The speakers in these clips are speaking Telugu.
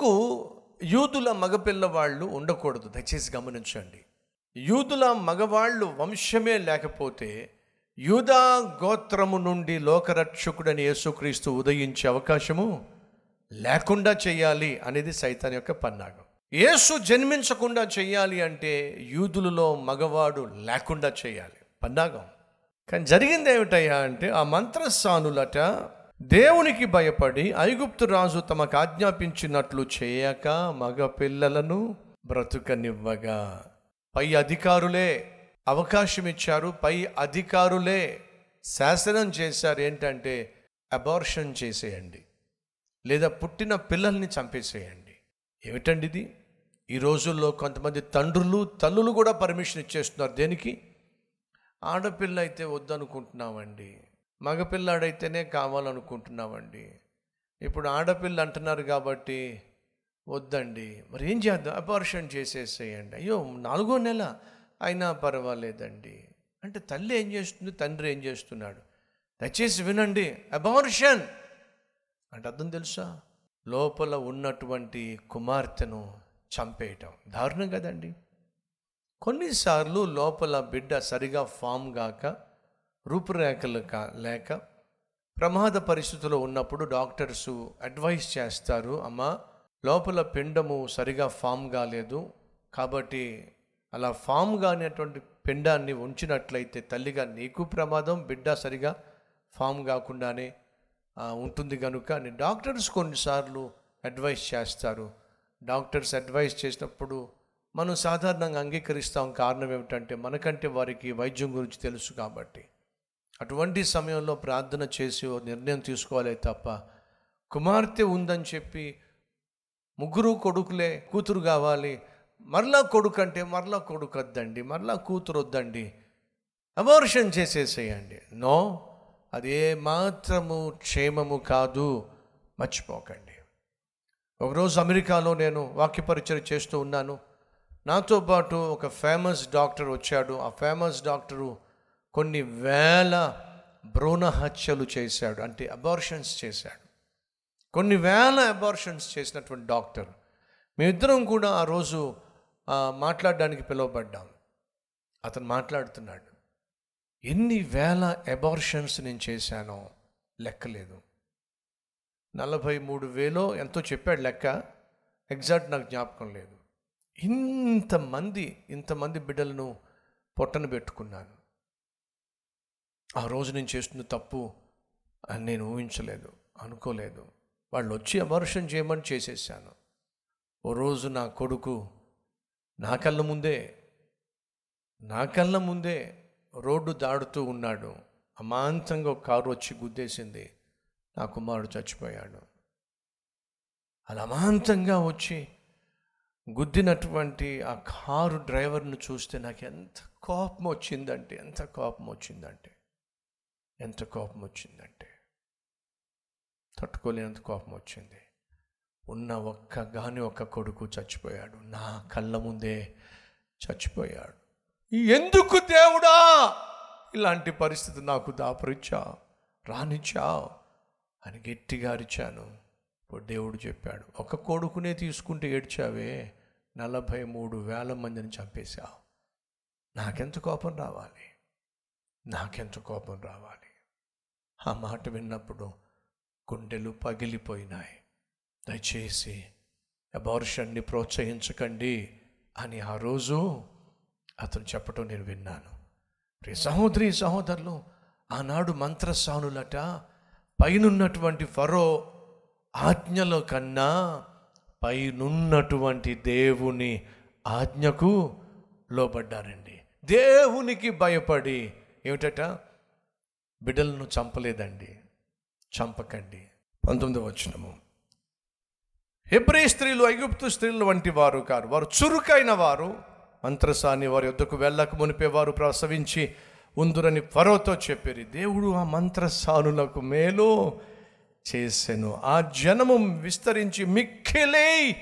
ఎందుకు యూదుల మగపిల్లవాళ్ళు ఉండకూడదు. దయచేసి గమనించండి. యూదుల మగవాళ్ళు వంశమే లేకపోతే యూదా గోత్రము నుండి లోకరక్షకుడని యేసుక్రీస్తు ఉదయించే అవకాశము లేకుండా చేయాలి అనేది సైతాన్ యొక్క పన్నాగం. యేసు జన్మించకుండా చేయాలి అంటే యూదులలో మగవాడు లేకుండా చేయాలి. పన్నాగం. కానీ జరిగింది ఏమిటయ్యా అంటే ఆ మంత్రస్థానులట దేవునికి భయపడి ఐగుప్తు రాజు తమకు ఆజ్ఞాపించినట్లు చేయక మగ పిల్లలను బ్రతుకనివ్వగా. పై అధికారులే అవకాశం ఇచ్చారు పై అధికారులే శాసనం చేశారు. ఏంటంటే అబార్షన్ చేసేయండి లేదా పుట్టిన పిల్లల్ని చంపేసేయండి. ఏమిటండి ఇది? ఈ రోజుల్లో కొంతమంది తండ్రులు తల్లులు కూడా పర్మిషన్ ఇచ్చేస్తున్నారు. దేనికి? ఆడపిల్ల అయితే వద్దనుకుంటున్నామండి. మగపిల్లాడైతేనే కావాలనుకుంటున్నామండి. ఇప్పుడు ఆడపిల్ల అంటున్నారు కాబట్టి వద్దండి. మరి ఏం చేద్దాం? అపార్షన్ చేసేసేయండి. అయ్యో నాలుగో నెల అయినా పర్వాలేదండి. అంటే తల్లి ఏం చేస్తుంది? తండ్రి ఏం చేస్తున్నాడు? దయచేసి వినండి. అబార్షన్! అంటే అర్థం తెలుసా? లోపల ఉన్నటువంటి కుమార్తెను చంపేయటం. దారుణం కదండి. కొన్నిసార్లు లోపల బిడ్డ సరిగా ఫామ్ గాక రూపురేఖలు కా లేక ప్రమాద పరిస్థితిలో ఉన్నప్పుడు డాక్టర్స్ అడ్వైస్ చేస్తారు అమ్మ లోపల పిండము సరిగా ఫామ్ కాలేదు. కాబట్టి అలా ఫామ్ కానిటువంటి పిండాన్ని ఉంచినట్లయితే తల్లిగా నీకు ప్రమాదం బిడ్డ సరిగా ఫామ్ కాకుండానే ఉంటుంది కనుక అని డాక్టర్స్ కొన్నిసార్లు అడ్వైస్ చేస్తారు. డాక్టర్స్ అడ్వైస్ చేసినప్పుడు మనం సాధారణంగా అంగీకరిస్తాం కారణం ఏమిటంటే మనకంటే వారికి వైద్యం గురించి తెలుసు కాబట్టి. అటువంటి సమయంలో ప్రార్థన చేసి ఓ నిర్ణయం తీసుకోవాలి తప్ప కుమార్తె ఉందని చెప్పి ముగ్గురు కొడుకులే కూతురు కావాలి మరలా కొడుకు అంటే మరలా కొడుకు వద్దండి మరలా కూతురు వద్దండి అబోర్షన్ చేసేసేయండి. నో అది ఏ మాత్రము క్షేమము కాదు మర్చిపోకండి. ఒకరోజు అమెరికాలో నేను వాక్యపరిచయం చేస్తూ ఉన్నాను. నాతో పాటు ఒక ఫేమస్ డాక్టర్ వచ్చాడు. ఆ ఫేమస్ డాక్టరు కొన్ని వేల భ్రూణ హత్యలు చేశాడు అంటే అబార్షన్స్ చేశాడు. కొన్ని వేల అబార్షన్స్ చేసినటువంటి డాక్టర్ మేమిద్దరం కూడా ఆ రోజు మాట్లాడడానికి పిలువబడ్డాం. అతను మాట్లాడుతున్నాడు ఎన్ని వేల అబార్షన్స్ నేను చేశానో లెక్కలేదు. నలభై మూడు వేలో ఎంతో చెప్పాడు లెక్క ఎగ్జాక్ట్ నాకు జ్ఞాపకం లేదు. ఇంతమంది ఇంతమంది బిడ్డలను పొట్టన పెట్టుకున్నాను. ఆ రోజు నేను చేస్తున్న తప్పు అని నేను ఊహించలేదు అనుకోలేదు. వాళ్ళు వచ్చి అమర్షం చేయమని చేసేసాను. ఓ రోజు నా కొడుకు నా కళ్ళ ముందే నా కళ్ళ ముందే రోడ్డు దాడుతూ ఉన్నాడు. అమాంతంగా ఒక కారు వచ్చి గుద్దేసింది. నా కుమారుడు చచ్చిపోయాడు. అలా అమాంతంగా వచ్చి గుద్దినటువంటి ఆ కారు డ్రైవర్ను చూస్తే నాకు ఎంత కోపం వచ్చిందంటే ఎంత కోపం వచ్చిందంటే ఎంత కోపం వచ్చిందంటే. తట్టుకోలేనంత కోపం వచ్చింది. ఉన్న ఒక్క గాని ఒక్క కొడుకు చచ్చిపోయాడు. నా కళ్ళ ముందే చచ్చిపోయాడు. ఎందుకు దేవుడా? ఇలాంటి పరిస్థితి నాకు దాపరిచ్చా రానిచ్చా? అని గట్టిగా అరిచాను. ఇప్పుడు దేవుడు చెప్పాడు ఒక కొడుకునే తీసుకుంటే ఏడ్చావే? నలభై మూడు వేల మందిని చంపేశావు. నాకెంత కోపం రావాలి? నాకెంత కోపం రావాలి? ఆ మాట విన్నప్పుడు గుండెలు పగిలిపోయినాయి. దయచేసి అబార్షన్ని ప్రోత్సహించకండి అని ఆ రోజు అతను చెప్పటం నేను విన్నాను. ప్రియ సహోదరి సహోదరులు ఆనాడు మంత్రసానులట పైనున్నటువంటి ఫరో ఆజ్ఞల కన్నా పైనున్నటువంటి దేవుని ఆజ్ఞకు లోబడ్డారండి. దేవునికి భయపడి ఏమిటట? బిడ్డలను చంపలేదండి. చంపకండి. పంతొమ్మిది వచ్చినము హెబ్రీ స్త్రీలు ఐగుప్తు స్త్రీలు వంటి వారు కారు. వారు చురుకైన వారు. మంత్రసాని వారి యొద్దకు వెళ్ళక మునిపే వారు ప్రసవించి ఉందురని ఫరోతో చెప్పారు. దేవుడు ఆ మంత్రసానులకు మేలు చేసెను. ఆ జనము విస్తరించి మిక్కిలే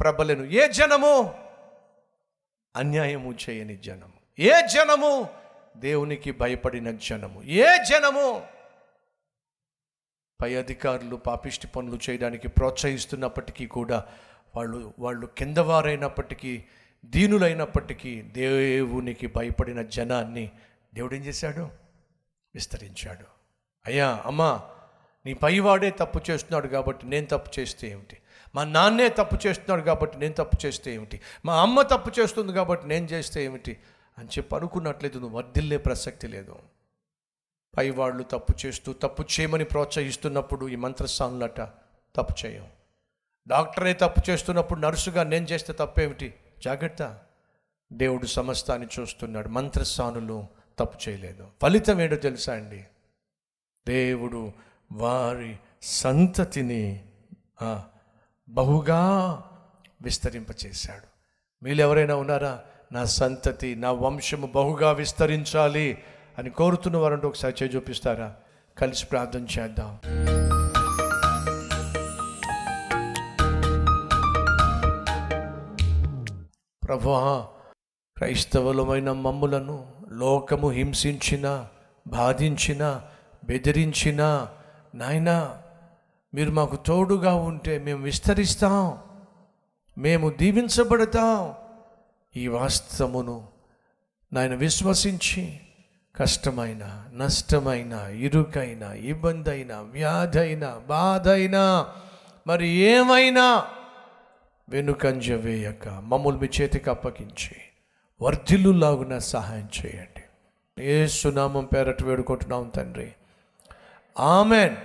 ప్రబలెను. ఏ జనము? అన్యాయము చేయని జనము. ఏ జనము? దేవునికి భయపడిన జనము. ఏ జనము? పై అధికారులు పాపిష్టి పనులు చేయడానికి ప్రోత్సహిస్తున్నప్పటికీ కూడా వాళ్ళు వాళ్ళు కిందవారైనప్పటికీ దీనులైనప్పటికీ దేవునికి భయపడిన జనాన్ని దేవుడు ఏం చేశాడు? విస్తరించాడు. అయ్యా అమ్మా నీ పైవాడే తప్పు చేస్తున్నాడు కాబట్టి నేను తప్పు చేస్తే ఏమిటి? మా నాన్నే తప్పు చేస్తున్నాడు కాబట్టి నేను తప్పు చేస్తే ఏమిటి? మా అమ్మ తప్పు చేస్తుంది కాబట్టి నేను చేస్తే ఏమిటి? అని చెప్పి అనుకున్నట్లయితే నువ్వు వర్ధిల్లే ప్రసక్తి లేదు. పైవాళ్ళు తప్పు చేస్తూ తప్పు చేయమని ప్రోత్సహిస్తున్నప్పుడు ఈ మంత్రస్థానులట తప్పు చేయం. డాక్టరే తప్పు చేస్తున్నప్పుడు నర్సుగా నేను చేస్తే తప్పేమిటి? జాగ్రత్త. దేవుడు సమస్తాన్ని చూస్తున్నాడు. మంత్రస్థానులు తప్పు చేయలేదు. ఫలితం ఏంటో తెలుసా అండి? దేవుడు వారి సంతతిని బహుగా విస్తరింపచేశాడు. మీరు ఎవరైనా ఉన్నారా? నా సంతతి నా వంశము బహుగా విస్తరించాలి అని కోరుతున్న వారంటే ఒకసారి చేయి చూపిస్తారా? కలిసి ప్రార్థన చేద్దాం. ప్రభువా క్రైస్తవులమైన మమ్ములను లోకము హింసించిన బాధించిన బెదిరించిన నాయనా మీరు మాకు తోడుగా ఉంటే మేము విస్తరిస్తాం. మేము దీవించబడతాం. ఈ వాస్తవమును నాయన విశ్వసించి కష్టమైన నష్టమైన ఇరుకైన ఇబ్బంది అయినా వ్యాధి అయినా బాధ అయినా మరి ఏమైనా వెనుకంజ వేయక మమ్మల్ని మీ చేతికి అప్పగించి వర్ధిల్లు లాగున సహాయం చేయండి. ఏ సునామం పేరట వేడుకుంటున్నాం తండ్రి. ఆమెన్.